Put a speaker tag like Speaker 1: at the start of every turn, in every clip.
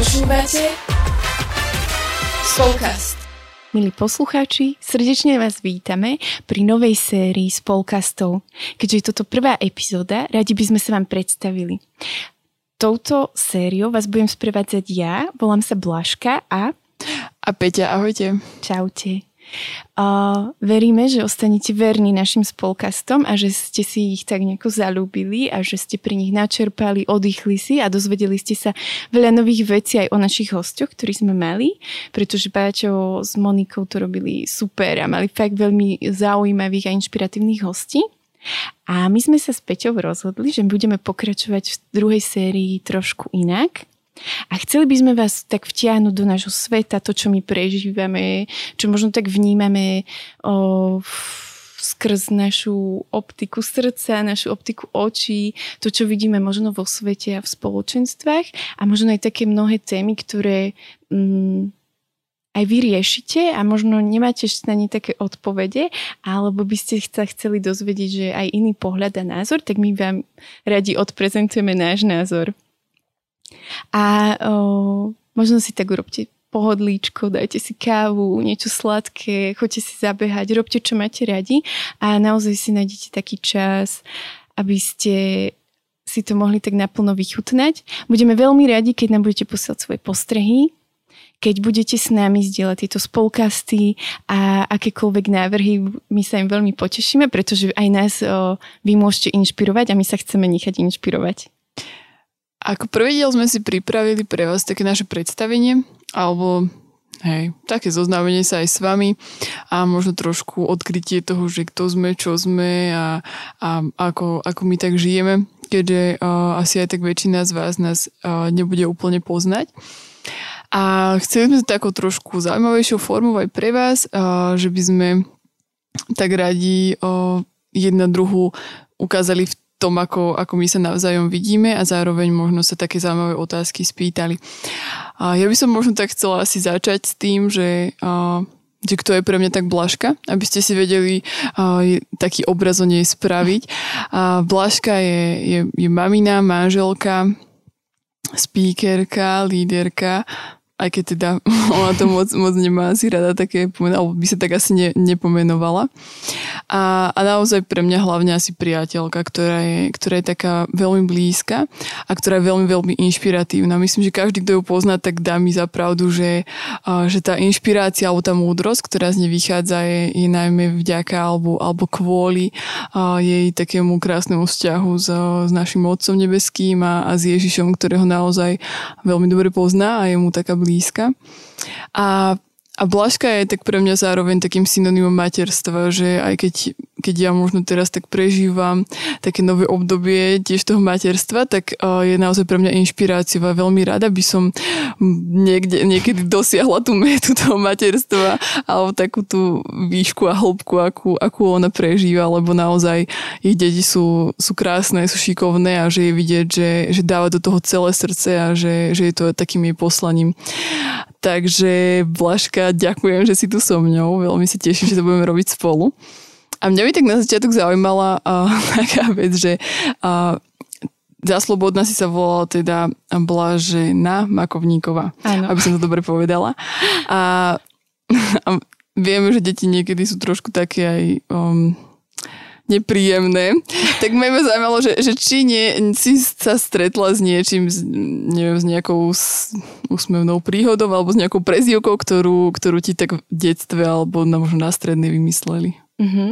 Speaker 1: Počúvate Spolkast.
Speaker 2: Milí poslucháči, srdečne vás vítame pri novej sérii Spolkastov. Keďže je toto prvá epizóda, radi by sme sa vám predstavili. Touto sériou vás budem sprevádzať ja, volám sa Blaška a...
Speaker 3: A Peťa, ahojte.
Speaker 2: Čaute. Uh, veríme, že ostanete verní našim spolkastom a že ste si ich tak nejako zalúbili a že ste pri nich načerpali, oddychli si a dozvedeli ste sa veľa nových vecí aj o našich hostoch, ktorí sme mali, pretože Báťo s Monikou to robili super a mali fakt veľmi zaujímavých a inšpiratívnych hostí. A my sme sa s Peťou rozhodli, že budeme pokračovať v druhej sérii trošku inak a chceli by sme vás tak vtiahnuť do nášho sveta, to, čo my prežívame, čo možno tak vnímame o, skrz našu optiku srdca, našu optiku očí, to, čo vidíme možno vo svete a v spoločenstvách a možno aj také mnohé témy, ktoré mm, aj vy riešite a možno nemáte na ne také odpovede, alebo by ste sa chceli dozvedieť, že aj iný pohľad a názor, tak my vám radi odprezentujeme náš názor. A o, možno si tak urobte pohodlíčko, dajte si kávu, niečo sladké, choďte si zabehať, robte, čo máte radi a naozaj si nájdete taký čas, aby ste si to mohli tak naplno vychutnať. Budeme veľmi radi, keď nám budete posielať svoje postrehy, keď budete s nami zdieľať tieto spolkasty a akékoľvek návrhy, my sa im veľmi potešíme, pretože aj nás o, vy môžete inšpirovať a my sa chceme nechať inšpirovať.
Speaker 3: Ako prvý diel sme si pripravili pre vás také naše predstavenie, alebo hej, také zoznámenie sa aj s vami a možno trošku odkrytie toho, že kto sme, čo sme a, a ako, ako my tak žijeme, keďže uh, asi aj tak väčšina z vás nás uh, nebude úplne poznať. A chceli sme to trošku zaujímavejšou formou aj pre vás, uh, že by sme tak radi uh, jedna druhu ukázali v tom, ako, ako my sa navzájom vidíme a zároveň možno sa také zaujímavé otázky spýtali. A ja by som možno tak chcela asi začať s tým, že, a, že kto je pre mňa tak Blažka, aby ste si vedeli a, taký obraz o nej spraviť. A Blažka je, je, je mamina, manželka, speakerka, líderka, aj keď teda ona to moc, moc nemá asi rada také, alebo by sa tak asi ne, nepomenovala. A, a naozaj pre mňa hlavne asi priateľka, ktorá je, ktorá je taká veľmi blízka a ktorá je veľmi, veľmi inšpiratívna. Myslím, že každý, kto ju pozná, tak dá mi za pravdu, že, že tá inšpirácia alebo tá múdrosť, ktorá z nej vychádza, je, je najmä vďaka alebo, alebo kvôli jej takému krásnemu vzťahu s, s našim Otcom Nebeským a, a s Ježišom, ktorého naozaj veľmi dobre pozná a je mu taká blízka blízka. A a Blažka je tak pre mňa zároveň takým synonymom materstva, že aj keď, keď ja možno teraz tak prežívam také nové obdobie tiež toho materstva, tak je naozaj pre mňa inšpiráciou a veľmi rada by som niekde, niekedy dosiahla tú metu toho materstva alebo takú tú výšku a hĺbku, akú, akú ona prežíva, lebo naozaj ich deti sú, sú krásne, sú šikovné a že je vidieť, že, že dáva do toho celé srdce a že, že je to takým jej poslaním. Takže Blažka, ďakujem, že si tu so mňou. Veľmi sa teším, že to budeme robiť spolu. A mňa by tak na začiatok zaujímala uh, taká vec, že uh, za Slobodná si sa volala teda Blažena Makovníková. Áno. Aby som to dobre povedala. A, a vieme, že deti niekedy sú trošku také aj um, nepríjemné. Tak ma iba zaujímalo, že, že či nie, si sa stretla s niečím, s, neviem, s nejakou úsmevnou príhodou alebo s nejakou prezivkou, ktorú, ktorú ti tak v detstve alebo na, možno na strednej vymysleli.
Speaker 2: Mm-hmm.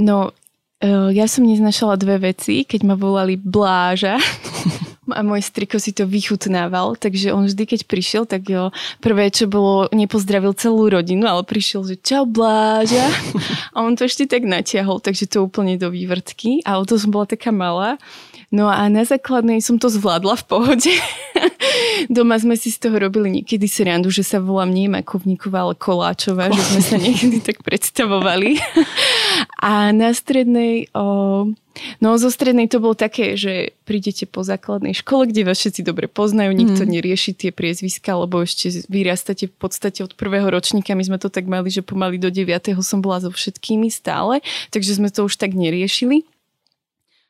Speaker 2: No, e, ja som neznašala dve veci, keď ma volali Bláža. a môj striko si to vychutnával, takže on vždy, keď prišiel, tak jo, prvé, čo bolo, nepozdravil celú rodinu, ale prišiel, že čau Bláža. A on to ešte tak natiahol, takže to úplne do vývrtky. Ale to som bola taká malá. No a na základnej som to zvládla v pohode. Doma sme si z toho robili niekedy srandu, že sa volám nie Makovníková, ale Koláčová, že sme sa niekedy tak predstavovali. A na strednej, o, no zo strednej to bolo také, že prídete po základnej škole, kde vás všetci dobre poznajú, nikto mm. nerieši tie priezviska, lebo ešte vyrastate v podstate od prvého ročníka. My sme to tak mali, že pomaly do 9. som bola so všetkými stále, takže sme to už tak neriešili.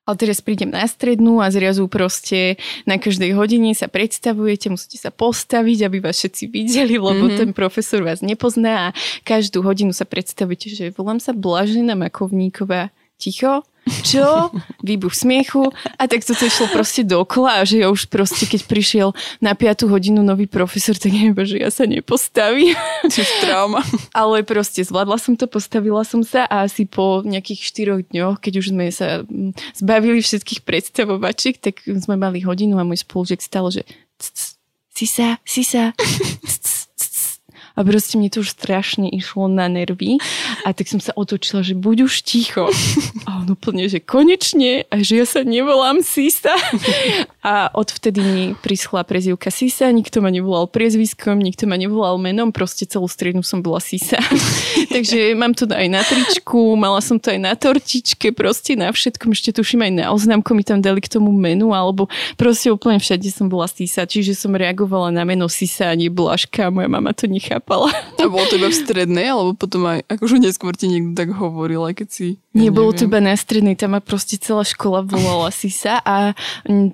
Speaker 2: Ale teraz prídem na strednú a zrazu proste na každej hodine sa predstavujete, musíte sa postaviť, aby vás všetci videli, lebo mm-hmm. ten profesor vás nepozná a každú hodinu sa predstavíte, že volám sa Blažena Makovníková. Ticho, čo? Výbuch smiechu. A tak to išlo proste dokola a že ja už proste, keď prišiel na 5 hodinu nový profesor, tak neviem, že ja sa nepostavím.
Speaker 3: Čiže trauma.
Speaker 2: Ale proste zvládla som to, postavila som sa a asi po nejakých 4 dňoch, keď už sme sa mm, zbavili všetkých predstavovačiek, tak sme mali hodinu a môj spolužiak stalo, že si sa, si sa, a proste mne to už strašne išlo na nervy a tak som sa otočila, že buď už ticho. A on úplne, že konečne a že ja sa nevolám Sisa. A odvtedy mi prischla prezivka Sisa, nikto ma nevolal priezviskom, nikto ma nevolal menom, proste celú striednu som bola Sisa. Takže mám to aj na tričku, mala som to aj na tortičke, proste na všetkom, ešte tuším aj na oznámku mi tam dali k tomu menu, alebo proste úplne všade som bola Sisa, čiže som reagovala na meno Sisa a Blažka, moja mama to nechápa chápala.
Speaker 3: A bolo to iba v strednej, alebo potom aj, akože neskôr ti niekto tak hovoril, aj keď si...
Speaker 2: Ja Nebolo to iba na strednej, tam ma proste celá škola volala Sisa a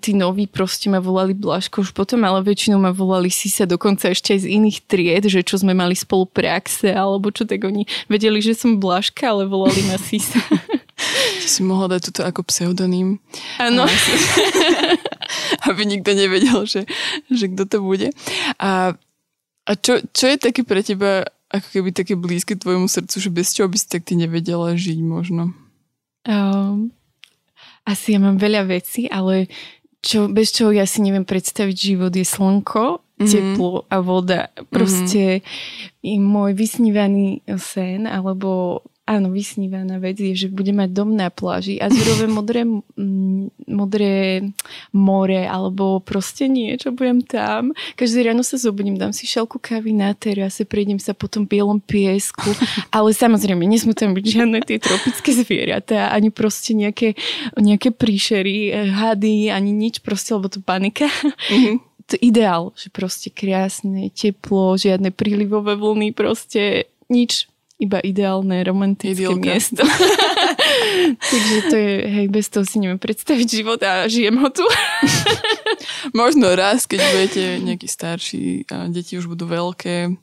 Speaker 2: tí noví proste ma volali Blažko už potom, ale väčšinou ma volali Sisa, dokonca ešte aj z iných tried, že čo sme mali spolu praxe, alebo čo tak oni vedeli, že som Blažka, ale volali ma Sisa.
Speaker 3: Ty si mohla dať toto ako pseudonym.
Speaker 2: Áno.
Speaker 3: Aby nikto nevedel, že, že kto to bude. A a čo, čo je také pre teba ako keby také blízke tvojmu srdcu, že bez čoho by si tak ty nevedela žiť možno?
Speaker 2: Um, asi ja mám veľa vecí, ale čo, bez čoho ja si neviem predstaviť život je slnko, mm-hmm. teplo a voda. Proste mm-hmm. môj vysnívaný sen alebo Áno, vysnívaná vec je, že bude mať dom na pláži a zrovna modré, modré more alebo proste niečo, budem tam. Každé ráno sa zobudím, dám si šalku kávy na terase, prejdem sa po tom bielom piesku, ale samozrejme, nesmú tam byť žiadne tie tropické zvieratá, ani proste nejaké, nejaké príšery, eh, hady, ani nič proste, lebo to panika. Mm-hmm to ideál, že proste krásne, teplo, žiadne prílivové vlny, proste nič iba ideálne romantické Idylka. miesto. Takže to je, hej, bez toho si neviem predstaviť život a žijem ho tu.
Speaker 3: Možno raz, keď budete nejaký starší a deti už budú veľké,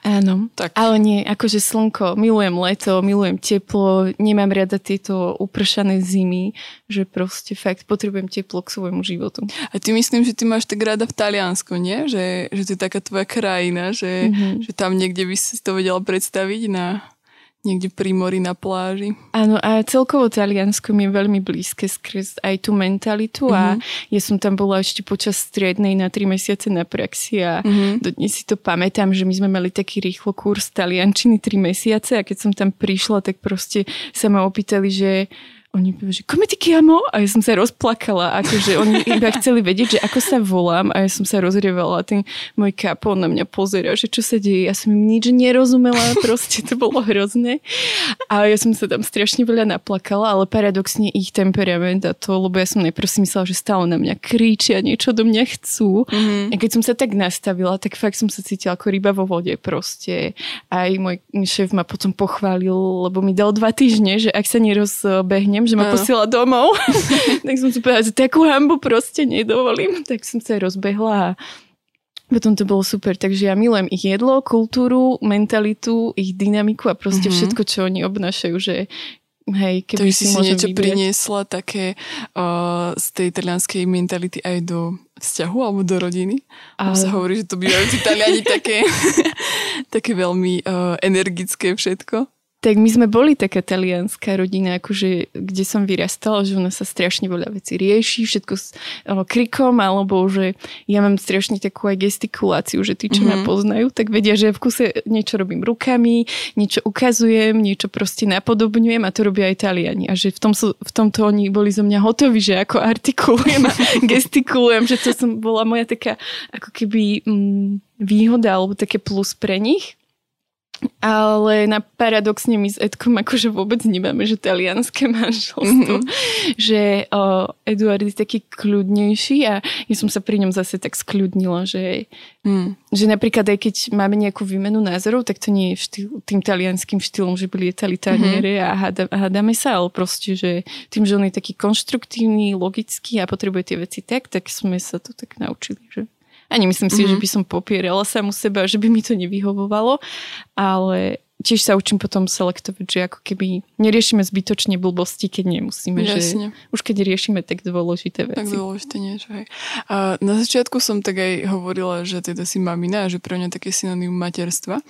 Speaker 2: Áno, tak. ale nie, akože slnko, milujem leto, milujem teplo, nemám rada tieto upršané zimy, že proste fakt potrebujem teplo k svojmu životu.
Speaker 3: A ty myslím, že ty máš tak rada v Taliansku, nie? Že, že to je taká tvoja krajina, že, mm-hmm. že tam niekde by si to vedela predstaviť na niekde pri mori na pláži.
Speaker 2: Áno, a celkovo Taliansko mi je veľmi blízke skrz aj tú mentalitu mm-hmm. a mhm. ja som tam bola ešte počas striednej na tri mesiace na praxi a mm-hmm. dodnes si to pamätám, že my sme mali taký rýchlo kurz taliančiny tri mesiace a keď som tam prišla, tak proste sa ma opýtali, že oni povedali, že come ti chiamo? A ja som sa rozplakala, akože oni iba chceli vedieť, že ako sa volám a ja som sa rozrievala a ten môj kapo na mňa pozera, že čo sa deje. Ja som im nič nerozumela, proste to bolo hrozné. A ja som sa tam strašne veľa naplakala, ale paradoxne ich temperament a to, lebo ja som najprv si myslela, že stále na mňa kričia, niečo do mňa chcú. Mm-hmm. A keď som sa tak nastavila, tak fakt som sa cítila ako ryba vo vode proste. Aj môj šéf ma potom pochválil, lebo mi dal dva týždne, že ak sa nerozbehne dostanem, že ma posiela domov. tak som si povedala, že takú hambu proste nedovolím. Tak som sa rozbehla a potom to bolo super, takže ja milujem ich jedlo, kultúru, mentalitu, ich dynamiku a proste mm-hmm. všetko, čo oni obnášajú, že hej, keby
Speaker 3: to si, si niečo vybrať. priniesla také uh, z tej italianskej mentality aj do vzťahu alebo do rodiny? Ale... sa hovorí, že to bývajú Italiani také, také veľmi uh, energické všetko.
Speaker 2: Tak my sme boli taká talianská rodina, akože, kde som vyrastala, že nás sa strašne veľa vecí rieši, všetko s o, krikom, alebo že ja mám strašne takú aj gestikuláciu, že tí, čo mm-hmm. ma mhm. poznajú, tak vedia, že v kuse niečo robím rukami, niečo ukazujem, niečo proste napodobňujem a to robia aj Taliani. A že v, tom, v tomto oni boli zo mňa hotoví, že ako artikulujem a gestikulujem, že to som bola moja taká ako keby mm, výhoda alebo také plus pre nich ale na paradoxne my s Edkom akože vôbec nemáme, že talianské manželstvo. Mm-hmm. Že o, Eduard je taký kľudnejší a ja som sa pri ňom zase tak skľudnila, že, mm. že napríklad aj keď máme nejakú výmenu názorov, tak to nie je štýl, tým talianským štýlom, že by lietali taniere mm-hmm. a hada, hádame sa, ale proste, že tým, že on je taký konštruktívny, logický a potrebuje tie veci tak, tak sme sa to tak naučili, že a nemyslím si, mm-hmm. že mhm. by som popierala samu seba, že by mi to nevyhovovalo, ale tiež sa učím potom selektovať, že ako keby neriešime zbytočne blbosti, keď nemusíme. Jasne. Že už keď riešime tak dôležité veci.
Speaker 3: Tak dôležité niečo, hej. A na začiatku som tak aj hovorila, že teda si mamina a že pre mňa také synonymum materstva.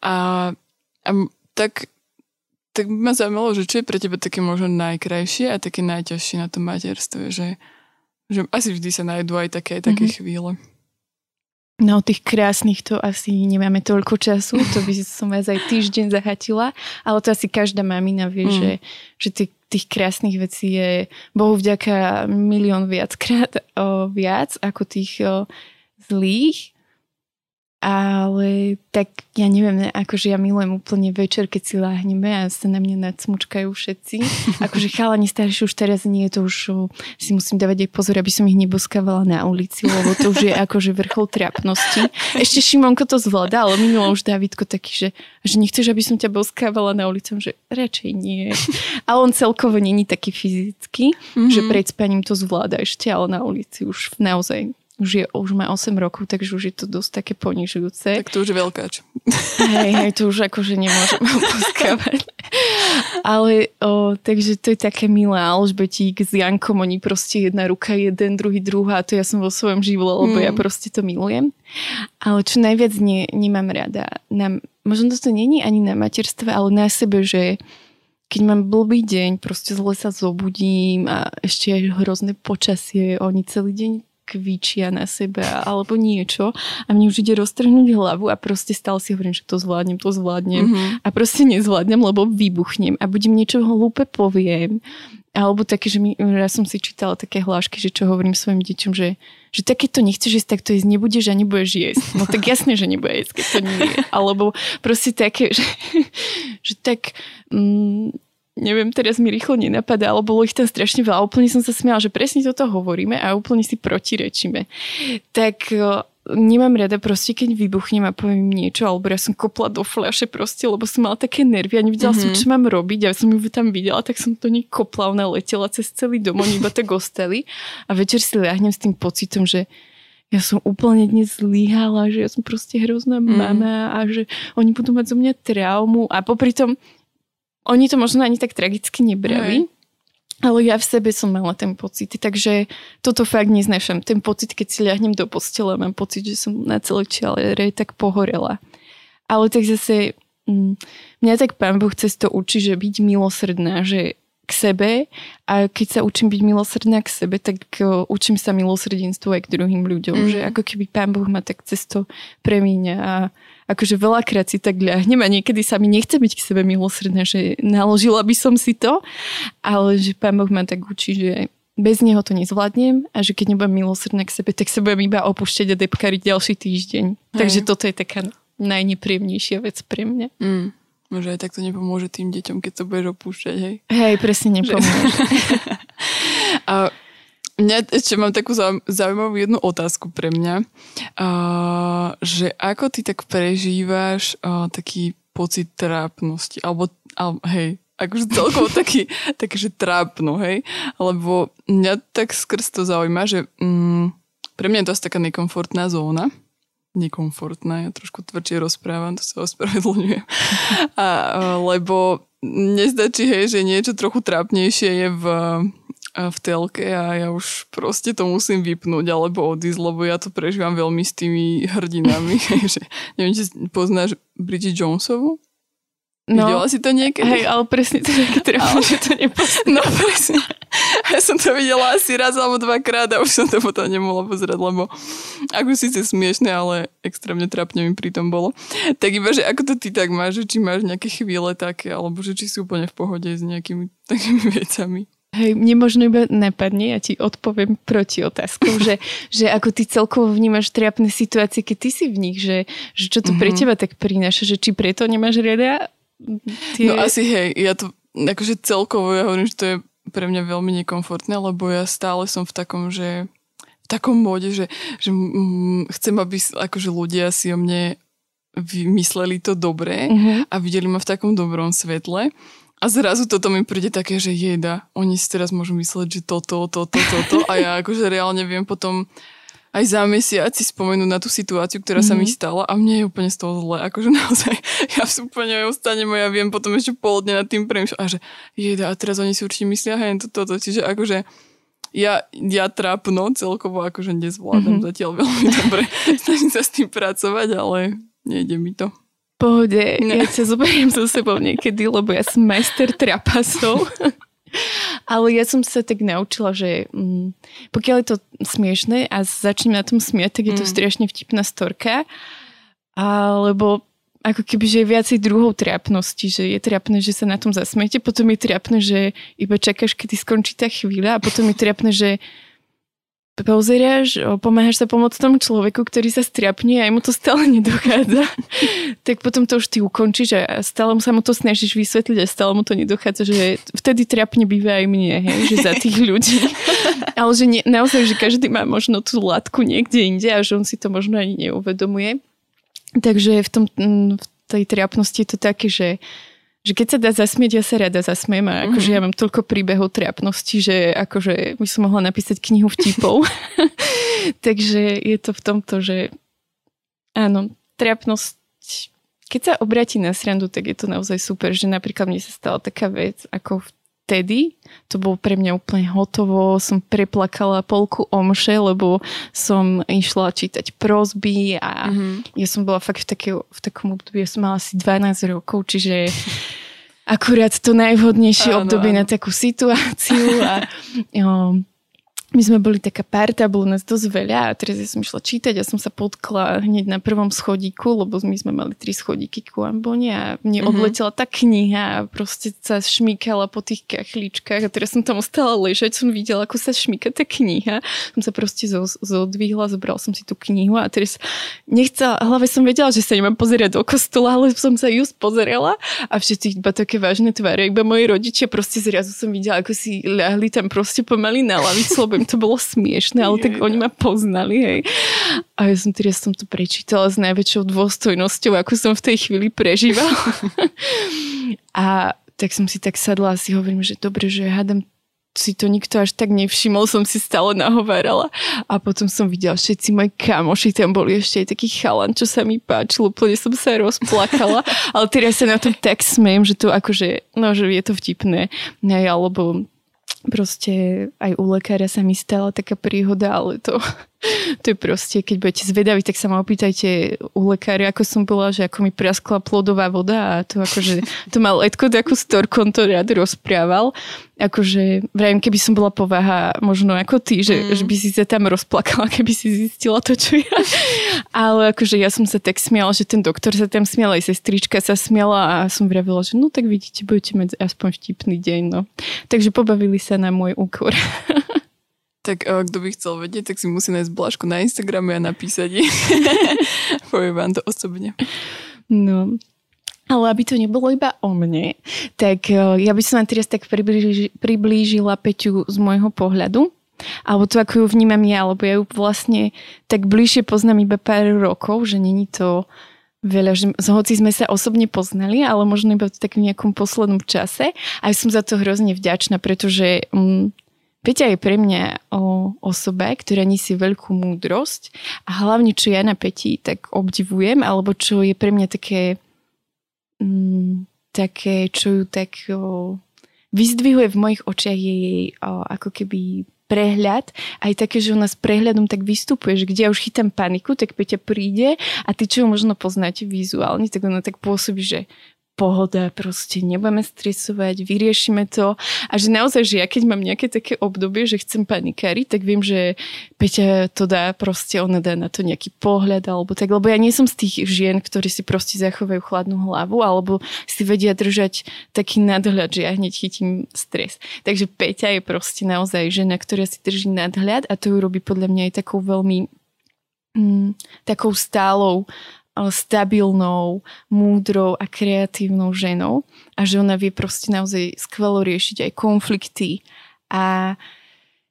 Speaker 3: A, a tak tak ma zaujímalo, že čo je pre teba také možno najkrajšie a také najťažšie na tom materstve, že, že asi vždy sa nájdú aj také, také mm-hmm. chvíle.
Speaker 2: No tých krásnych to asi nemáme toľko času, to by som vás aj týždeň zahatila, ale to asi každá mamina vie, mm. že, že tých, tých krásnych vecí je Bohu vďaka milión viackrát o, viac ako tých o, zlých ale tak ja neviem, akože ja milujem úplne večer, keď si láhneme a sa na mňa nadsmučkajú všetci. Akože chalani starší už teraz nie, to už si musím dávať aj pozor, aby som ich neboskávala na ulici, lebo to už je akože vrchol trapnosti. Ešte Šimonko to zvláda, ale minulo už Davidko taký, že, že nechceš, aby som ťa boskávala na ulici, že radšej nie. A on celkovo není taký fyzický, mm-hmm. že pred spaním to zvláda ešte, ale na ulici už naozaj už, je, už má 8 rokov, takže už je to dosť také ponižujúce.
Speaker 3: Tak to už je veľkáč.
Speaker 2: Hej, hej, to už akože nemôžem poskávať. Ale o, takže to je také milé Alžbetík s Jankom, oni proste jedna ruka, jeden, druhý, druhá, to ja som vo svojom živle, lebo mm. ja proste to milujem. Ale čo najviac ne, nemám rada, na, možno to není ani na materstve, ale na sebe, že keď mám blbý deň, proste zle sa zobudím a ešte aj hrozné počasie, oni celý deň kvičia na seba alebo niečo a mne už ide roztrhnúť hlavu a proste stále si hovorím, že to zvládnem, to zvládnem mm-hmm. a proste nezvládnem, lebo vybuchnem a budem niečo hlúpe poviem alebo také, že mi, ja som si čítala také hlášky, že čo hovorím svojim deťom, že, že také to nechceš jesť, tak to jesť nebudeš a nebudeš jesť. No tak jasne, že nebude jesť, keď to nie je. Alebo proste také, že, že tak mm, neviem, teraz mi rýchlo nenapadá, ale bolo ich tam strašne veľa. Úplne som sa smiala, že presne toto hovoríme a úplne si protirečíme. Tak nemám rada proste, keď vybuchnem a poviem niečo, alebo ja som kopla do fľaše proste, lebo som mala také nervy a nevidela mm-hmm. som, čo mám robiť ja som ju tam videla, tak som to nej kopla, ona letela cez celý dom, oni iba tak ostali a večer si ľahnem s tým pocitom, že ja som úplne dnes zlyhala, že ja som proste hrozná mm. mama a že oni budú mať zo mňa traumu a popri tom oni to možno ani tak tragicky nebrali, ale ja v sebe som mala ten pocit, takže toto fakt neznášam. Ten pocit, keď si ľahnem do postele, mám pocit, že som na celé čiare tak pohorela. Ale tak zase mm, mňa tak pán Boh cez to učí, že byť milosrdná, že k sebe a keď sa učím byť milosrdná k sebe, tak uh, učím sa milosrdenstvo aj k druhým ľuďom, mm. že ako keby pán Boh ma tak cez to premíňa a akože veľakrát si tak ľahnem a niekedy sa mi nechce byť k sebe milosrdná, že naložila by som si to, ale že pán Boh ma tak učí, že bez neho to nezvládnem a že keď nebudem milosrdná k sebe, tak sa budem iba opúšťať a depkariť ďalší týždeň. Hej. Takže toto je taká najnepríjemnejšia vec pre mňa.
Speaker 3: Mm. Možno aj takto nepomôže tým deťom, keď sa budeš opúšťať, hej?
Speaker 2: Hej, presne nepomôže.
Speaker 3: a Mňa ešte mám takú zaujímavú jednu otázku pre mňa, uh, že ako ty tak prežívaš uh, taký pocit trápnosti, alebo, alebo hej, akože celkovo taký, taký, že trápno, hej, lebo mňa tak skrz to zaujíma, že um, pre mňa je to asi taká nekomfortná zóna, nekomfortná, ja trošku tvrdšie rozprávam, to sa ospravedlňujem, a, lebo nezdačí, hej, že niečo trochu trápnejšie je v v telke a ja už proste to musím vypnúť alebo odísť, lebo ja to prežívam veľmi s tými hrdinami. že, neviem, či poznáš Bridget Jonesovu? No, Videla si to niekedy?
Speaker 2: Hej, ale presne to je treba, že to
Speaker 3: No presne. Ja som to videla asi raz alebo dvakrát a už som to potom nemohla pozrieť, lebo ako síce smiešne, ale extrémne trapne mi pri tom bolo. Tak iba, že ako to ty tak máš, že či máš nejaké chvíle také, alebo že či si úplne v pohode s nejakými takými vecami.
Speaker 2: Hej, mne možno iba napadne, ja ti odpoviem proti otázkou, že, že ako ty celkovo vnímaš triapné situácie, keď ty si v nich, že, že čo to mm-hmm. pre mhm. teba tak prináša, že či preto nemáš rada?
Speaker 3: Tie... No asi hej, ja to akože celkovo ja hovorím, že to je pre mňa veľmi nekomfortné, lebo ja stále som v takom, že v takom móde, že, že mm, chcem, aby akože ľudia si o mne vymysleli to dobré mm-hmm. a videli ma v takom dobrom svetle. A zrazu toto mi príde také, že jeda, oni si teraz môžu mysleť, že toto, toto, toto a ja akože reálne viem potom aj za mesiac si spomenúť na tú situáciu, ktorá mm-hmm. sa mi mhm. stala a mne je úplne z toho zle. Akože naozaj, ja úplne ostanem a ja viem potom ešte pol dňa nad tým premýšľať a že jeda, a teraz oni si určite myslia, hej, toto, toto. Čiže akože ja, ja trápno celkovo akože nezvládam mm-hmm. zatiaľ veľmi dobre. Snažím sa s tým pracovať, ale nejde mi to
Speaker 2: pohode, no. ja sa zoberiem so sebou niekedy, lebo ja som majster trapasov. Ale ja som sa tak naučila, že mm, pokiaľ je to smiešné a začnem na tom smiať, tak je to mm. strašne vtipná storka. Alebo ako keby, že je viacej druhov triapnosti, že je triapné, že sa na tom zasmiete, potom je triapné, že iba čakáš, kedy skončí tá chvíľa a potom je triapné, že pozeráš, pomáhaš sa pomôcť tomu človeku, ktorý sa striapne a mu to stále nedochádza, tak potom to už ty ukončíš a stále sa mu to snažíš vysvetliť a stále mu to nedochádza, že vtedy triapne býva aj mne, hej, že za tých ľudí. Ale že nie, naozaj, že každý má možno tú látku niekde inde a že on si to možno ani neuvedomuje. Takže v, tom, v tej triapnosti je to také, že že keď sa dá zasmieť, ja sa rada zasmiem a akože mm-hmm. ja mám toľko príbehov triapnosti, že akože by som mohla napísať knihu vtipov. Takže je to v tomto, že áno, triapnosť, keď sa obratí na srandu, tak je to naozaj super, že napríklad mne sa stala taká vec, ako vtedy, to bolo pre mňa úplne hotovo, som preplakala polku omše, lebo som išla čítať prosby a mm-hmm. ja som bola fakt v, také, v takom období, ja som mala asi 12 rokov, čiže akurát to najvhodnejšie áno, obdobie áno. na takú situáciu a jo, my sme boli taká parta, bolo nás dosť veľa a teraz ja som išla čítať a som sa potkla hneď na prvom schodíku, lebo my sme mali tri schodíky ku Ambone a mne mm-hmm. odletela tá kniha a proste sa šmíkala po tých kachličkách a teraz som tam ostala ležať, som videla, ako sa šmíka tá kniha. Som sa proste zodvihla, zobral som si tú knihu a teraz nechcela, hlave som vedela, že sa nemám pozerať do kostola, ale som sa ju pozerala a všetci iba také vážne tváre, iba moji rodičia proste zrazu som videla, ako si ľahli tam proste pomaly na lavicu, lebo to bolo smiešne, ale tak oni ma poznali, hej. A ja som teraz som to prečítala s najväčšou dôstojnosťou, ako som v tej chvíli prežívala. a tak som si tak sadla a si hovorím, že dobre, že hádam si to nikto až tak nevšimol, som si stále nahovárala. A potom som videla, všetci moji kamoši tam boli ešte aj taký chalan, čo sa mi páčilo, úplne som sa rozplakala. Ale teraz sa na tom tak smiem, že to akože, no, že je to vtipné. No, alebo proste aj u lekára sa mi stala taká príhoda, ale to, to je proste, keď budete zvedaví, tak sa ma opýtajte u lekára, ako som bola, že ako mi praskla plodová voda a to akože, to mal Edko takú storku, on to rád rozprával akože vrajím, keby som bola povaha možno ako ty, že, mm. že by si sa tam rozplakala, keby si zistila to, čo ja. Ale akože ja som sa tak smiala, že ten doktor sa tam smiala, aj sestrička sa smiala a som vravila, že no tak vidíte, budete mať aspoň vtipný deň. No. Takže pobavili sa na môj úkor.
Speaker 3: Tak eh, kto by chcel vedieť, tak si musí nájsť Blažku na Instagrame a napísať Poviem vám to osobne.
Speaker 2: No, ale aby to nebolo iba o mne, tak e, ja by som vám teraz tak priblíži, priblížila Peťu z môjho pohľadu. Alebo to, ako ju vnímam ja, lebo ja ju vlastne tak bližšie poznám iba pár rokov, že není to veľa, že hoci sme sa osobne poznali, ale možno iba v takom nejakom poslednom čase. A som za to hrozne vďačná, pretože um, Peťa je pre mňa o, osoba, ktorá nesie veľkú múdrosť a hlavne, čo ja na Peti tak obdivujem, alebo čo je pre mňa také mm, také, čo ju tak o, vyzdvihuje v mojich očiach je jej o, ako keby prehľad, aj také, že ona s prehľadom tak vystupuje, že kde ja už chytám paniku, tak Peťa príde a ty, čo ju možno poznáte vizuálne, tak ona tak pôsobí, že pohoda, proste nebudeme stresovať, vyriešime to a že naozaj, že ja keď mám nejaké také obdobie, že chcem panikáriť, tak viem, že Peťa to dá proste, ona dá na to nejaký pohľad alebo tak, lebo ja nie som z tých žien, ktorí si proste zachovajú chladnú hlavu alebo si vedia držať taký nadhľad, že ja hneď chytím stres. Takže Peťa je proste naozaj žena, ktorá si drží nadhľad a to ju robí podľa mňa aj takou veľmi mm, takou stálou stabilnou, múdrou a kreatívnou ženou a že ona vie proste naozaj skvelo riešiť aj konflikty a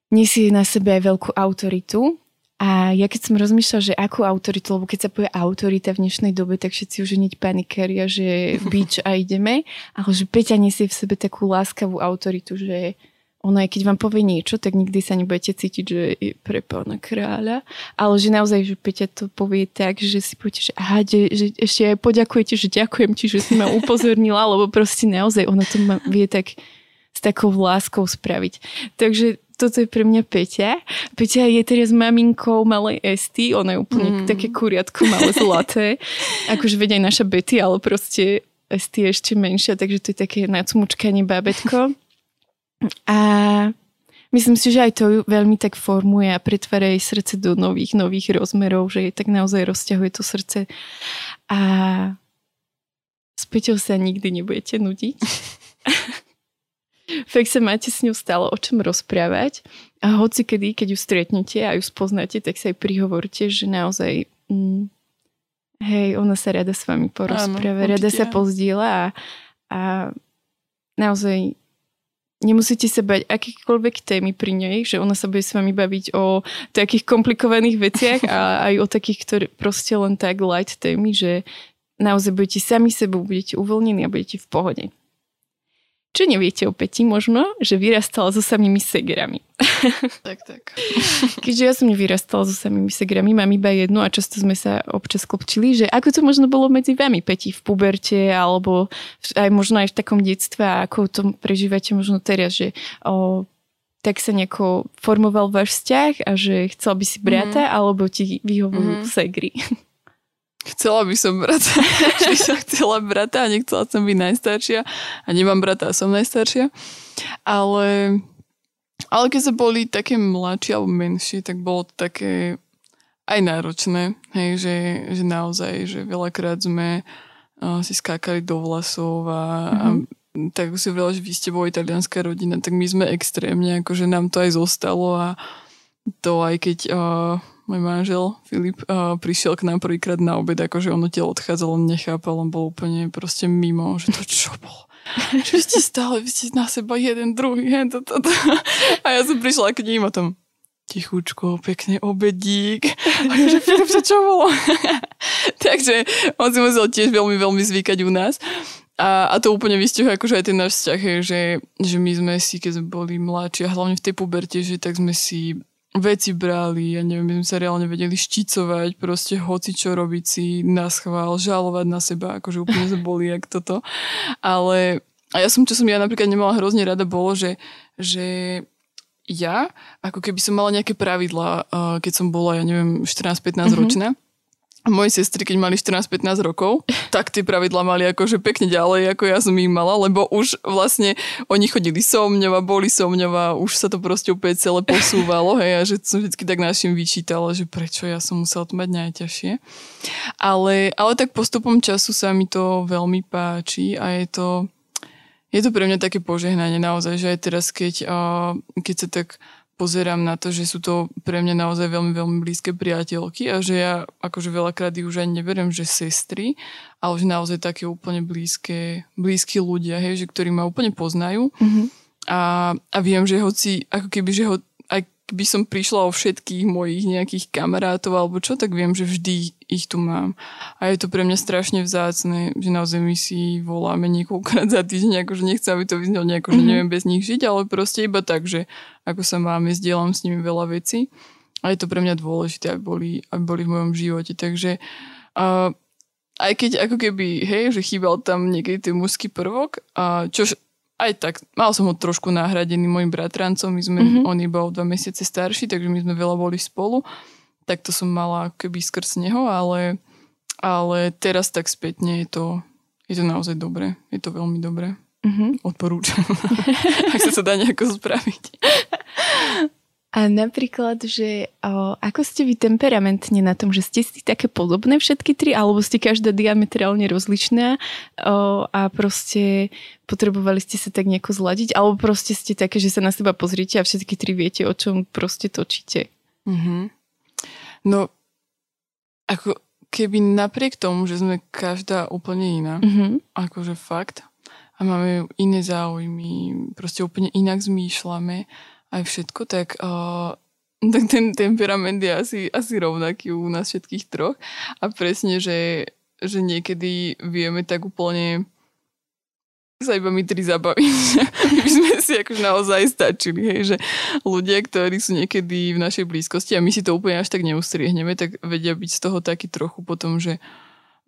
Speaker 2: nesie na sebe aj veľkú autoritu. A ja keď som rozmýšľala, že akú autoritu, lebo keď sa povie autorita v dnešnej dobe, tak všetci už hneď panikária, že bič a ideme, ale že Peťa nesie v sebe takú láskavú autoritu, že ono aj keď vám povie niečo, tak nikdy sa nebudete cítiť, že je pre pána kráľa, ale že naozaj, že Peťa to povie tak, že si poviete, že aha, že, že ešte aj poďakujete, že ďakujem ti, že si ma upozornila, lebo proste naozaj ona to ma vie tak s takou láskou spraviť. Takže toto je pre mňa Peťa. Peťa je teraz maminkou malej Esty, ona je úplne mm. také kuriatko malé zlaté. akože vedia aj naša Betty, ale proste Esty je ešte menšia, takže to je také nacmučkanie bábetko. A myslím si, že aj to veľmi tak formuje a pretvára jej srdce do nových, nových rozmerov, že jej tak naozaj rozťahuje to srdce. A s Peťou sa nikdy nebudete nudiť. Fakt sa máte s ňou stále o čom rozprávať a hoci kedy, keď ju stretnete a ju spoznáte, tak sa aj prihovorte, že naozaj mm, hej, ona sa rada s vami porozpráva, rada sa pozdieľa a, a naozaj nemusíte sa bať akýkoľvek témy pri nej, že ona sa bude s vami baviť o takých komplikovaných veciach a aj o takých, ktoré proste len tak light témy, že naozaj budete sami sebou, budete uvoľnení a budete v pohode. Čo neviete o Peti možno, že vyrastala so samými segerami.
Speaker 3: Tak, tak.
Speaker 2: Keďže ja som nevyrastala so samými segerami, mám iba jednu a často sme sa občas klopčili, že ako to možno bolo medzi vami, Peti, v puberte alebo aj možno aj v takom detstve a ako to prežívate možno teraz, že o, tak sa nejako formoval váš vzťah a že chcel by si brata, mm-hmm. alebo ti vyhovujú mm-hmm. segry.
Speaker 3: Chcela by som brata. Vždy som chcela brata a nechcela som byť najstaršia. A nemám brata a som najstaršia. Ale, ale keď sa boli také mladšie alebo menšie, tak bolo to také aj náročné. Hej, že, že naozaj, že veľakrát sme uh, si skákali do vlasov a, mm-hmm. a mhm. tak si hovorila, že vy ste boli italianská rodina, tak my sme extrémne, akože nám to aj zostalo a to aj keď uh, môj manžel Filip uh, prišiel k nám prvýkrát na obed, akože ono telo odchádzalo, on nechápal, on bol úplne proste mimo, že to čo bolo. že ste stále, vy ste na seba jeden, druhý, hen, to, to, to. A ja som prišla k ním a tam tichučko, pekne obedík. A ja, že Filip, to čo bolo? Takže on si musel tiež veľmi, veľmi zvykať u nás. A, a to úplne vystihuje akože aj ten náš vzťah, že, že my sme si, keď sme boli mladší a hlavne v tej puberte, že tak sme si veci brali, ja neviem, my sme sa reálne vedeli šticovať, proste hoci čo robiť si na schvál, žalovať na seba, akože úplne sa boli jak toto. Ale a ja som, čo som ja napríklad nemala hrozne rada, bolo, že, že ja, ako keby som mala nejaké pravidlá, keď som bola, ja neviem, 14-15 mm-hmm. ročná, moje sestry, keď mali 14-15 rokov, tak tie pravidla mali akože pekne ďalej, ako ja som ich mala, lebo už vlastne oni chodili so mňou a boli so mňou a už sa to proste úplne celé posúvalo, hej, a že som vždy tak našim vyčítala, že prečo ja som musela to mať najťažšie. Ale, ale tak postupom času sa mi to veľmi páči a je to, je to pre mňa také požehnanie naozaj, že aj teraz, keď, keď sa tak pozerám na to, že sú to pre mňa naozaj veľmi, veľmi blízke priateľky a že ja akože veľakrát ich už ani neberiem, že sestry, ale že naozaj také úplne blízke, blízki ľudia, hej, že ktorí ma úplne poznajú. Mm-hmm. A, a viem, že hoci, ako keby, že ho, aj by som prišla o všetkých mojich nejakých kamarátov alebo čo, tak viem, že vždy ich tu mám. A je to pre mňa strašne vzácne, že naozaj my si voláme niekoľkokrát za týždeň, akože nechcem, aby to vyznelo nejako, že mhm. neviem bez nich žiť, ale proste iba tak, že ako sa máme, zdieľam s nimi veľa vecí. A je to pre mňa dôležité, aby boli, aby boli v mojom živote. Takže uh, aj keď ako keby, hej, že chýbal tam niekedy ten mužský prvok, uh, čož aj tak, mal som ho trošku nahradený môjim bratrancom, my sme, mm-hmm. on iba o dva mesiace starší, takže my sme veľa boli spolu, tak to som mala keby skrz neho, ale, ale teraz tak spätne je to, je to naozaj dobré. Je to veľmi dobré.
Speaker 2: Mhm.
Speaker 3: Odporúčam. Ak sa to dá nejako spraviť.
Speaker 2: A napríklad, že o, ako ste vy temperamentne na tom, že ste si také podobné všetky tri, alebo ste každá diametrálne rozličná o, a proste potrebovali ste sa tak nejako zladiť, alebo proste ste také, že sa na seba pozrite a všetky tri viete, o čom proste točíte.
Speaker 3: Mhm. No, ako keby napriek tomu, že sme každá úplne iná,
Speaker 2: Mhm.
Speaker 3: akože fakt, a máme iné záujmy, proste úplne inak zmýšľame, aj všetko, tak, uh, tak ten temperament je asi, asi rovnaký u nás všetkých troch. A presne, že, že niekedy vieme tak úplne sa iba my tri zabaviť. my by sme si akože naozaj stačili, hej, že ľudia, ktorí sú niekedy v našej blízkosti a my si to úplne až tak neustriehneme, tak vedia byť z toho taký trochu potom, že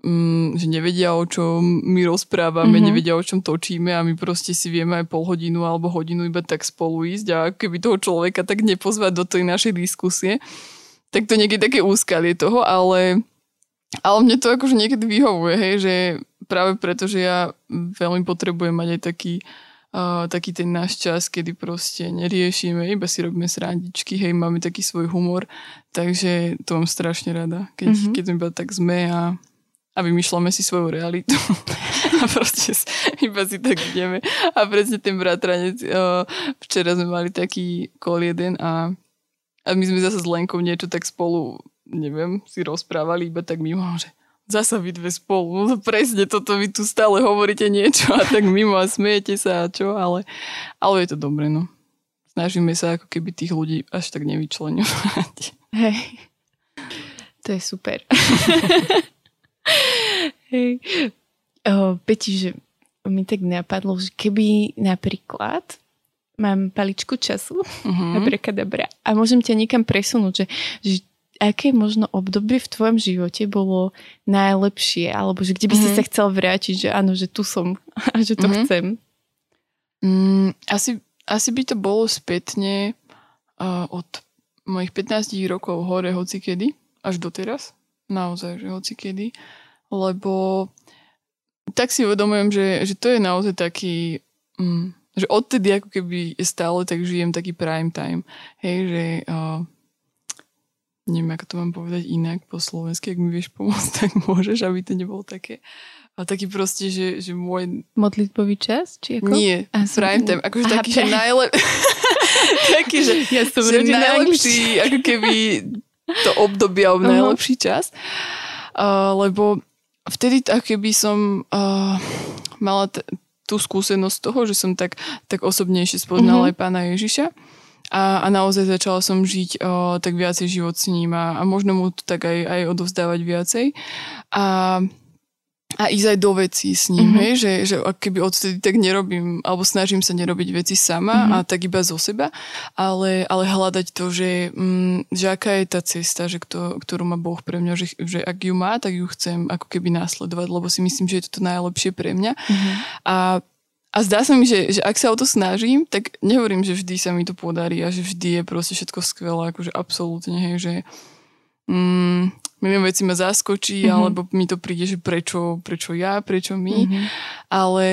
Speaker 3: mm, že nevedia, o čom my rozprávame,
Speaker 2: Mhm.
Speaker 3: mm-hmm. nevedia, o čom točíme a my proste si vieme aj pol hodinu alebo hodinu iba tak spolu ísť a keby toho človeka tak nepozvať do tej našej diskusie, tak to niekedy také úskalie toho, ale, ale mne to akože niekedy vyhovuje, hej, že práve preto, že ja veľmi potrebujem mať aj taký Uh, taký ten náš čas, kedy proste neriešime, iba si robíme srandičky, hej, máme taký svoj humor, takže to mám strašne rada, keď,
Speaker 2: Mhm.
Speaker 3: mm-hmm. keď iba tak sme a, a vymýšľame si svoju realitu a proste iba si tak ideme. A presne ten bratranec, uh, včera sme mali taký kol jeden a, a my sme zase s Lenkou niečo tak spolu, neviem, si rozprávali iba tak mimo, že zasa vy dve spolu, no presne toto vy tu stále hovoríte niečo a tak mimo a smejete sa a čo, ale, ale je to dobre, no. Snažíme sa ako keby tých ľudí až tak nevyčleňovať.
Speaker 2: Hej. To je super. Hej. O, Peti, že mi tak napadlo, že keby napríklad mám paličku času,
Speaker 3: Uh-huh.
Speaker 2: abrakadabra, a môžem ťa niekam presunúť, že, že aké možno obdobie v tvojom živote bolo najlepšie, alebo že kde by si
Speaker 3: Mhm.
Speaker 2: sa chcel vrátiť, že áno, že tu som a že to
Speaker 3: Mhm.
Speaker 2: chcem.
Speaker 3: Mm, asi, asi by to bolo spätne uh, od mojich 15 rokov hore hocikedy, až doteraz. Naozaj, že hocikedy. Lebo tak si uvedomujem, že, že to je naozaj taký... Mm, že odtedy ako keby stále tak žijem taký prime time. Hej, že... Uh, neviem, ako to mám povedať inak po slovensky, ak mi vieš pomôcť, tak môžeš, aby to nebolo také... A taký proste, že, že môj
Speaker 2: Modlitbový čas? Či ako?
Speaker 3: nie,
Speaker 2: A som-
Speaker 3: prime time, akože
Speaker 2: Aha,
Speaker 3: taký, že najlep... taký, že,
Speaker 2: Ja som
Speaker 3: že najlepší, ako keby to obdobie, alebo
Speaker 2: Aha.
Speaker 3: najlepší čas. Uh, lebo vtedy ako keby som uh, mala t- tú skúsenosť toho, že som tak, tak osobnejšie spoznala
Speaker 2: Mhm.
Speaker 3: aj pána Ježiša. A, a naozaj začala som žiť o, tak viacej život s ním a, a možno mu to tak aj, aj odovzdávať viacej. A, a ísť aj do vecí s ním,
Speaker 2: Mhm.
Speaker 3: mm-hmm. hej, že, že keby odtedy tak nerobím, alebo snažím sa nerobiť veci sama
Speaker 2: Mhm.
Speaker 3: mm-hmm. a tak iba zo seba, ale, ale hľadať to, že, mm, že aká je tá cesta, že kto, ktorú má Boh pre mňa, že, že ak ju má, tak ju chcem ako keby následovať, lebo si myslím, že je to to najlepšie pre mňa.
Speaker 2: Mhm.
Speaker 3: A, a zdá sa mi, že, že ak sa o to snažím, tak nehovorím, že vždy sa mi to podarí a že vždy je proste všetko skvelé, akože absolútne, hej, že mm, milión vecí ma zaskočí,
Speaker 2: Mhm.
Speaker 3: mm-hmm. alebo mi to príde, že prečo, prečo ja, prečo my,
Speaker 2: Mhm.
Speaker 3: ale,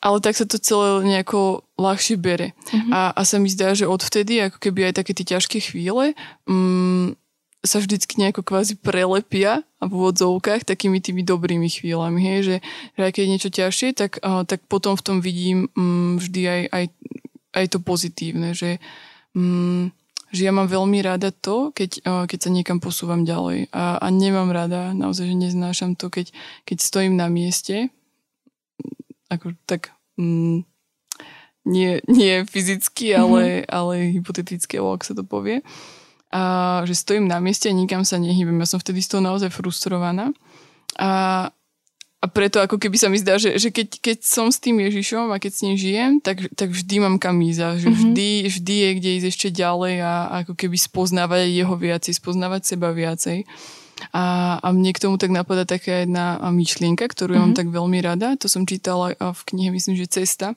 Speaker 3: ale tak sa to celé nejako ľahšie bere.
Speaker 2: Mhm.
Speaker 3: A, a sa mi zdá, že odvtedy, ako keby aj také tie ťažké chvíle, mm, sa vždycky nejako kvázi prelepia a v úvodzovkách takými tými dobrými chvíľami, hej, že, že aj keď je niečo ťažšie, tak, uh, tak potom v tom vidím mm, vždy aj, aj, aj to pozitívne, že, mm, že ja mám veľmi rada to, keď, uh, keď sa niekam posúvam ďalej. A, a nemám rada, naozaj, že neznášam to, keď, keď stojím na mieste, ako tak mm, nie, nie fyzicky, ale, ale hypoteticky, alebo ak sa to povie. A že stojím na mieste a nikam sa nehýbem. Ja som vtedy z toho naozaj frustrovaná. A, a preto ako keby sa mi zdá, že, že keď, keď som s tým Ježišom a keď s ním žijem, tak, tak vždy mám kam ísť. a Že
Speaker 2: Mhm.
Speaker 3: vždy, vždy je kde ísť ešte ďalej a ako keby spoznávať jeho viacej, spoznávať seba viacej. A, a mne k tomu tak napadá taká jedna myšlienka, ktorú ja mám
Speaker 2: Mhm.
Speaker 3: tak veľmi rada. To som čítala a v knihe, myslím, že Cesta.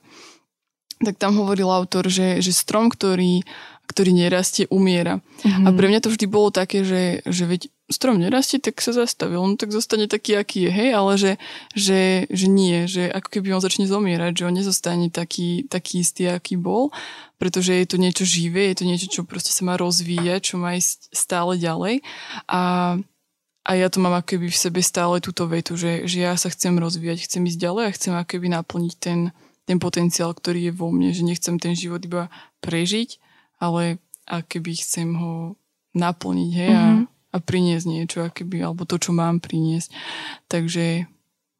Speaker 3: Tak tam hovoril autor, že, že strom, ktorý, ktorý nerastie, umiera. Mm-hmm. A pre mňa to vždy bolo také, že, že veď strom nerastie, tak sa zastavil. On tak zostane taký, aký je, hej, ale že, že, že nie, že ako keby on začne zomierať, že on nezostane taký, taký istý, aký bol, pretože je to niečo živé, je to niečo, čo proste sa má rozvíjať, čo má ísť stále ďalej. A, a ja to mám ako keby v sebe stále túto vetu, že, že ja sa chcem rozvíjať, chcem ísť ďalej a chcem ako keby naplniť ten, ten potenciál, ktorý je vo mne, že nechcem ten život iba prežiť, ale ako keby chcem ho naplniť, hej, mm-hmm. a a priniesť niečo, akoby, alebo to, čo mám priniesť. Takže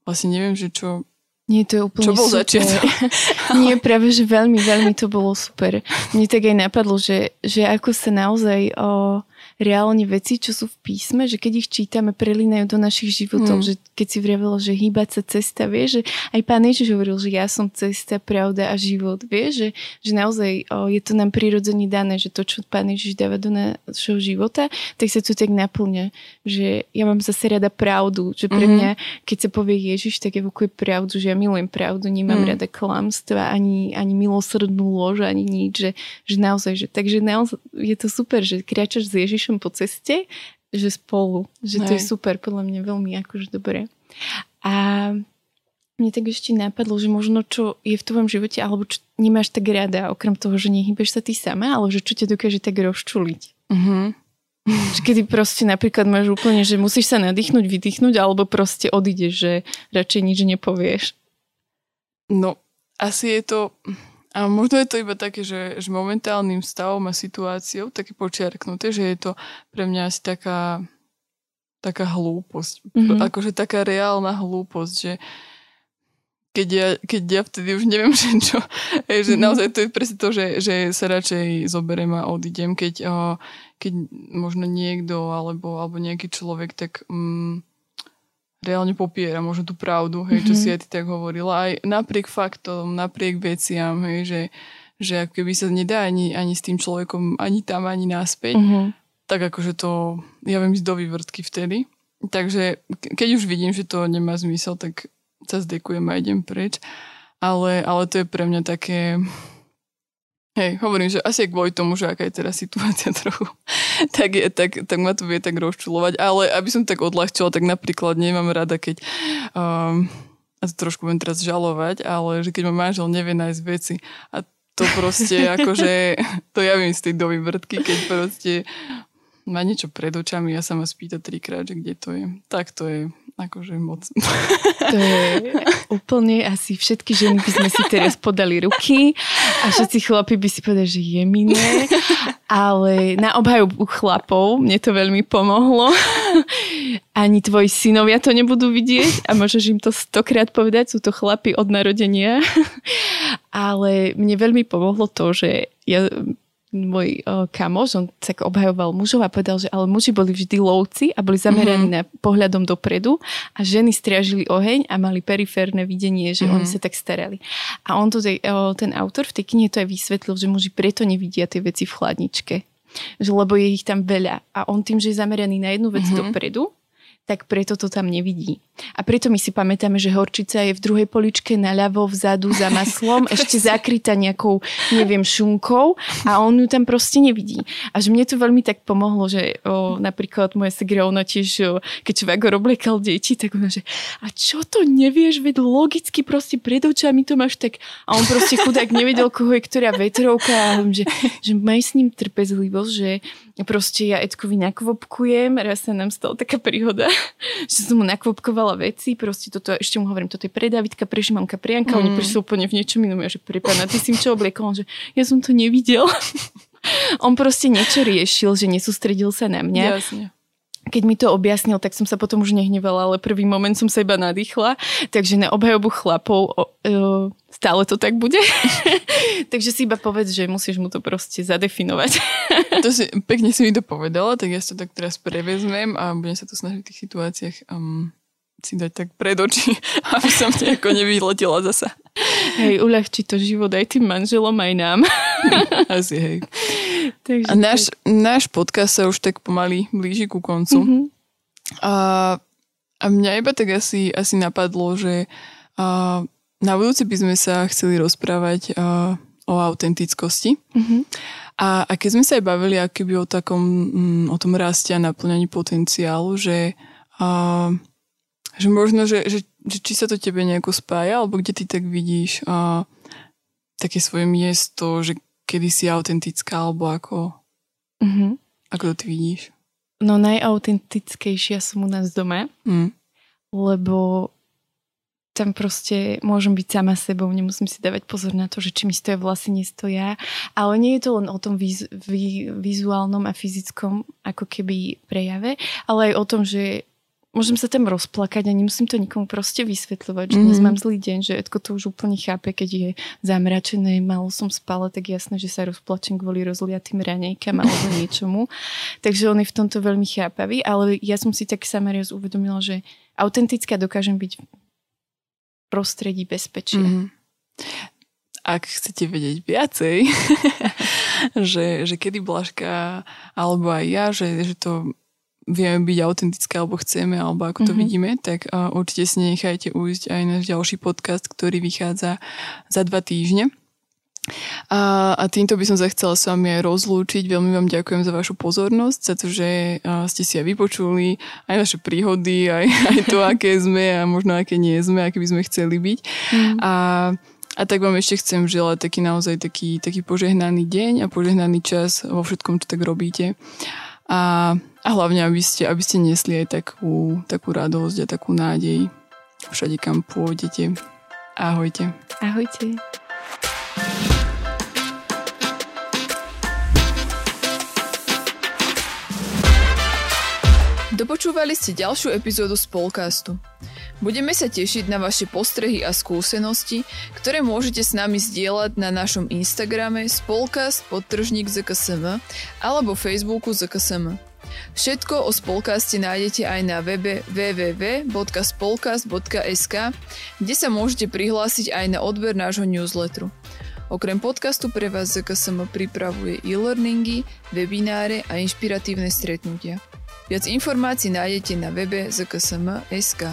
Speaker 3: vlastne neviem, že čo,
Speaker 2: nie, to je úplne
Speaker 3: Čo bol
Speaker 2: super.
Speaker 3: začiatok?
Speaker 2: Nie, práve, že veľmi, veľmi to bolo super. Mne tak aj napadlo, že, že ako sa naozaj o, reálne veci, čo sú v písme, že keď ich čítame, prelínajú do našich životov, mm. že keď si vravilo, že hýbať sa cesta, vie, že aj pán Ježiš hovoril, že ja som cesta, pravda a život, vie, že, že naozaj o, je to nám prirodzene dané, že to, čo pán Ježiš dáva do našho života, tak sa to tak naplňa, že ja mám zase rada pravdu, že pre mhm. mňa, keď sa povie Ježiš, tak evokuje pravdu, že ja milujem pravdu, nemám mm. rada klamstva, ani, ani milosrdnú lož, ani nič, že, že naozaj, že, takže naozaj je to super, že kráčaš s Ježišom Ježišom po ceste, že spolu, že to je super, podľa mňa veľmi akože dobré. A mne tak ešte napadlo, že možno čo je v tvojom živote, alebo čo nemáš tak rada, okrem toho, že nehybeš sa ty sama, ale že čo ťa dokáže tak rozčuliť. Uh-huh. Kedy proste napríklad máš úplne, že musíš sa nadýchnuť, vydýchnuť, alebo proste odídeš, že radšej nič nepovieš.
Speaker 3: No, asi je to a možno je to iba také, že, že momentálnym stavom a situáciou také počiarknuté, že je to pre mňa asi taká, taká hlúposť. Mm-hmm. Akože taká reálna hlúposť, že keď ja, keď ja vtedy už neviem, že čo, je, že mm-hmm. naozaj to je presne to, že, že sa radšej zoberiem a odídem, keď, keď možno niekto alebo, alebo nejaký človek tak... Mm, reálne popiera možno tú pravdu, hej, čo mm-hmm. si aj ty tak hovorila. Aj napriek faktom, napriek veciam, hej, že, že ako keby sa nedá ani, ani s tým človekom ani tam, ani naspäť, mm-hmm. tak akože to, ja viem ísť do vývrtky vtedy. Takže keď už vidím, že to nemá zmysel, tak sa zdekujem a idem preč. Ale, ale to je pre mňa také, Hej, hovorím, že asi kvôli tomu, že aká je teraz situácia trochu, tak, je, tak, tak ma to vie tak rozčulovať. Ale aby som tak odľahčila, tak napríklad nemám rada, keď... Um, a to trošku budem teraz žalovať, ale že keď ma manžel nevie nájsť veci a to proste akože, to ja viem z tej doby vrtky, keď proste má niečo pred očami a sa ma spýta trikrát, že kde to je. Tak to je akože moc.
Speaker 2: To je úplne asi všetky ženy by sme si teraz podali ruky a všetci chlapi by si povedali, že je miné, ale na obhajobu chlapov mne to veľmi pomohlo. Ani tvoji synovia to nebudú vidieť a môžeš im to stokrát povedať, sú to chlapi od narodenia. Ale mne veľmi pomohlo to, že ja môj uh, kamoš, on tak obhajoval mužov a povedal, že ale muži boli vždy lovci a boli zameraní mm-hmm. na pohľadom dopredu a ženy striažili oheň a mali periférne videnie, že mm-hmm. oni sa tak starali. A on to, uh, ten autor v tej knihe to aj vysvetlil, že muži preto nevidia tie veci v chladničke. Že, lebo je ich tam veľa. A on tým, že je zameraný na jednu vec mm-hmm. dopredu, tak preto to tam nevidí. A preto my si pamätáme, že horčica je v druhej poličke naľavo, vzadu za maslom, ešte zakrytá nejakou, neviem, šunkou a on ju tam proste nevidí. A že mne to veľmi tak pomohlo, že o, napríklad moja segra, ona tiež, o, keď švagor oblekal deti, tak ona, že a čo to nevieš, veď logicky proste pred očami to máš tak a on proste chudák nevedel, koho je ktorá vetrovka a že, že maj s ním trpezlivosť, že proste ja Edkovi nakvopkujem, raz sa nám stala taká príhoda, že som mu nakvopkovala veci, proste toto, ešte mu hovorím, toto je pre Davidka, pre Šimanka, pre Janka, mm. oni prišli úplne v niečom inom, ja, že pre pána, ty si im čo obliekol, že ja som to nevidel. On proste niečo riešil, že nesústredil sa na mňa.
Speaker 3: Jasne
Speaker 2: keď mi to objasnil, tak som sa potom už nehnevala, ale prvý moment som sa iba nadýchla, takže na obhajobu chlapov o, o, stále to tak bude. takže si iba povedz, že musíš mu to proste zadefinovať.
Speaker 3: to si, pekne si mi to povedala, tak ja si to tak teraz prevezmem a budem sa to snažiť v tých situáciách um, si dať tak pred oči, aby som nejako nevyletela zasa.
Speaker 2: Hej, uľahčí to život aj tým manželom, aj nám.
Speaker 3: Asi, hej. Takže a náš, náš podcast sa už tak pomaly blíži ku koncu. Mm-hmm. A, a mňa iba tak asi, asi napadlo, že a, na budúci by sme sa chceli rozprávať a, o autentickosti. Mm-hmm. A, a keď sme sa aj bavili akoby o takom, mm, o tom raste a naplňaní potenciálu, že, a, že možno, že, že, že či sa to tebe nejako spája, alebo kde ty tak vidíš a, také svoje miesto, že kedy si autentická, alebo ako, mm-hmm. ako to ty vidíš?
Speaker 2: No najautentickejšia som u nás doma, mm. lebo tam proste môžem byť sama sebou, nemusím si dávať pozor na to, že či mi stoja vlasy, nestoja. Ale nie je to len o tom viz, vi, vizuálnom a fyzickom ako keby prejave, ale aj o tom, že môžem sa tam rozplakať a nemusím to nikomu proste vysvetľovať, že dnes mm-hmm. mám zlý deň, že Edko to už úplne chápe, keď je zamračené, málo som spala, tak jasné, že sa rozplačem kvôli rozliatým ranejkám alebo niečomu. Takže on je v tomto veľmi chápavý, ale ja som si tak sama raz uvedomila, že autentická dokážem byť prostredí bezpečia. Mm-hmm.
Speaker 3: Ak chcete vedieť viacej, že, že kedy Blažka alebo aj ja, že, že to vieme byť autentické, alebo chceme, alebo ako to mm-hmm. vidíme, tak uh, určite si nechajte ujsť aj náš ďalší podcast, ktorý vychádza za dva týždne. A, a týmto by som sa chcela s vami aj rozlúčiť. Veľmi vám ďakujem za vašu pozornosť, za to, že ste si aj vypočuli aj naše príhody, aj, aj to, aké sme a možno aké nie sme, aké by sme chceli byť. Mm. A a tak vám ešte chcem želať taký naozaj taký, taký požehnaný deň a požehnaný čas vo všetkom, čo tak robíte. A, a hlavne, aby ste, aby ste nesli aj takú, takú radosť a takú nádej všade, kam pôjdete. Ahojte.
Speaker 2: Ahojte.
Speaker 3: Dopočúvali ste ďalšiu epizódu Spolcastu. Budeme sa tešiť na vaše postrehy a skúsenosti, ktoré môžete s nami zdieľať na našom Instagrame spolkast podtržník ZKSM alebo Facebooku ZKSM. Všetko o Spolkaste nájdete aj na webe www.spolkast.sk, kde sa môžete prihlásiť aj na odber nášho newsletteru. Okrem podcastu pre vás ZKSM pripravuje e-learningy, webináre a inšpiratívne stretnutia. Viac informácií nájdete na webe zksm.sk.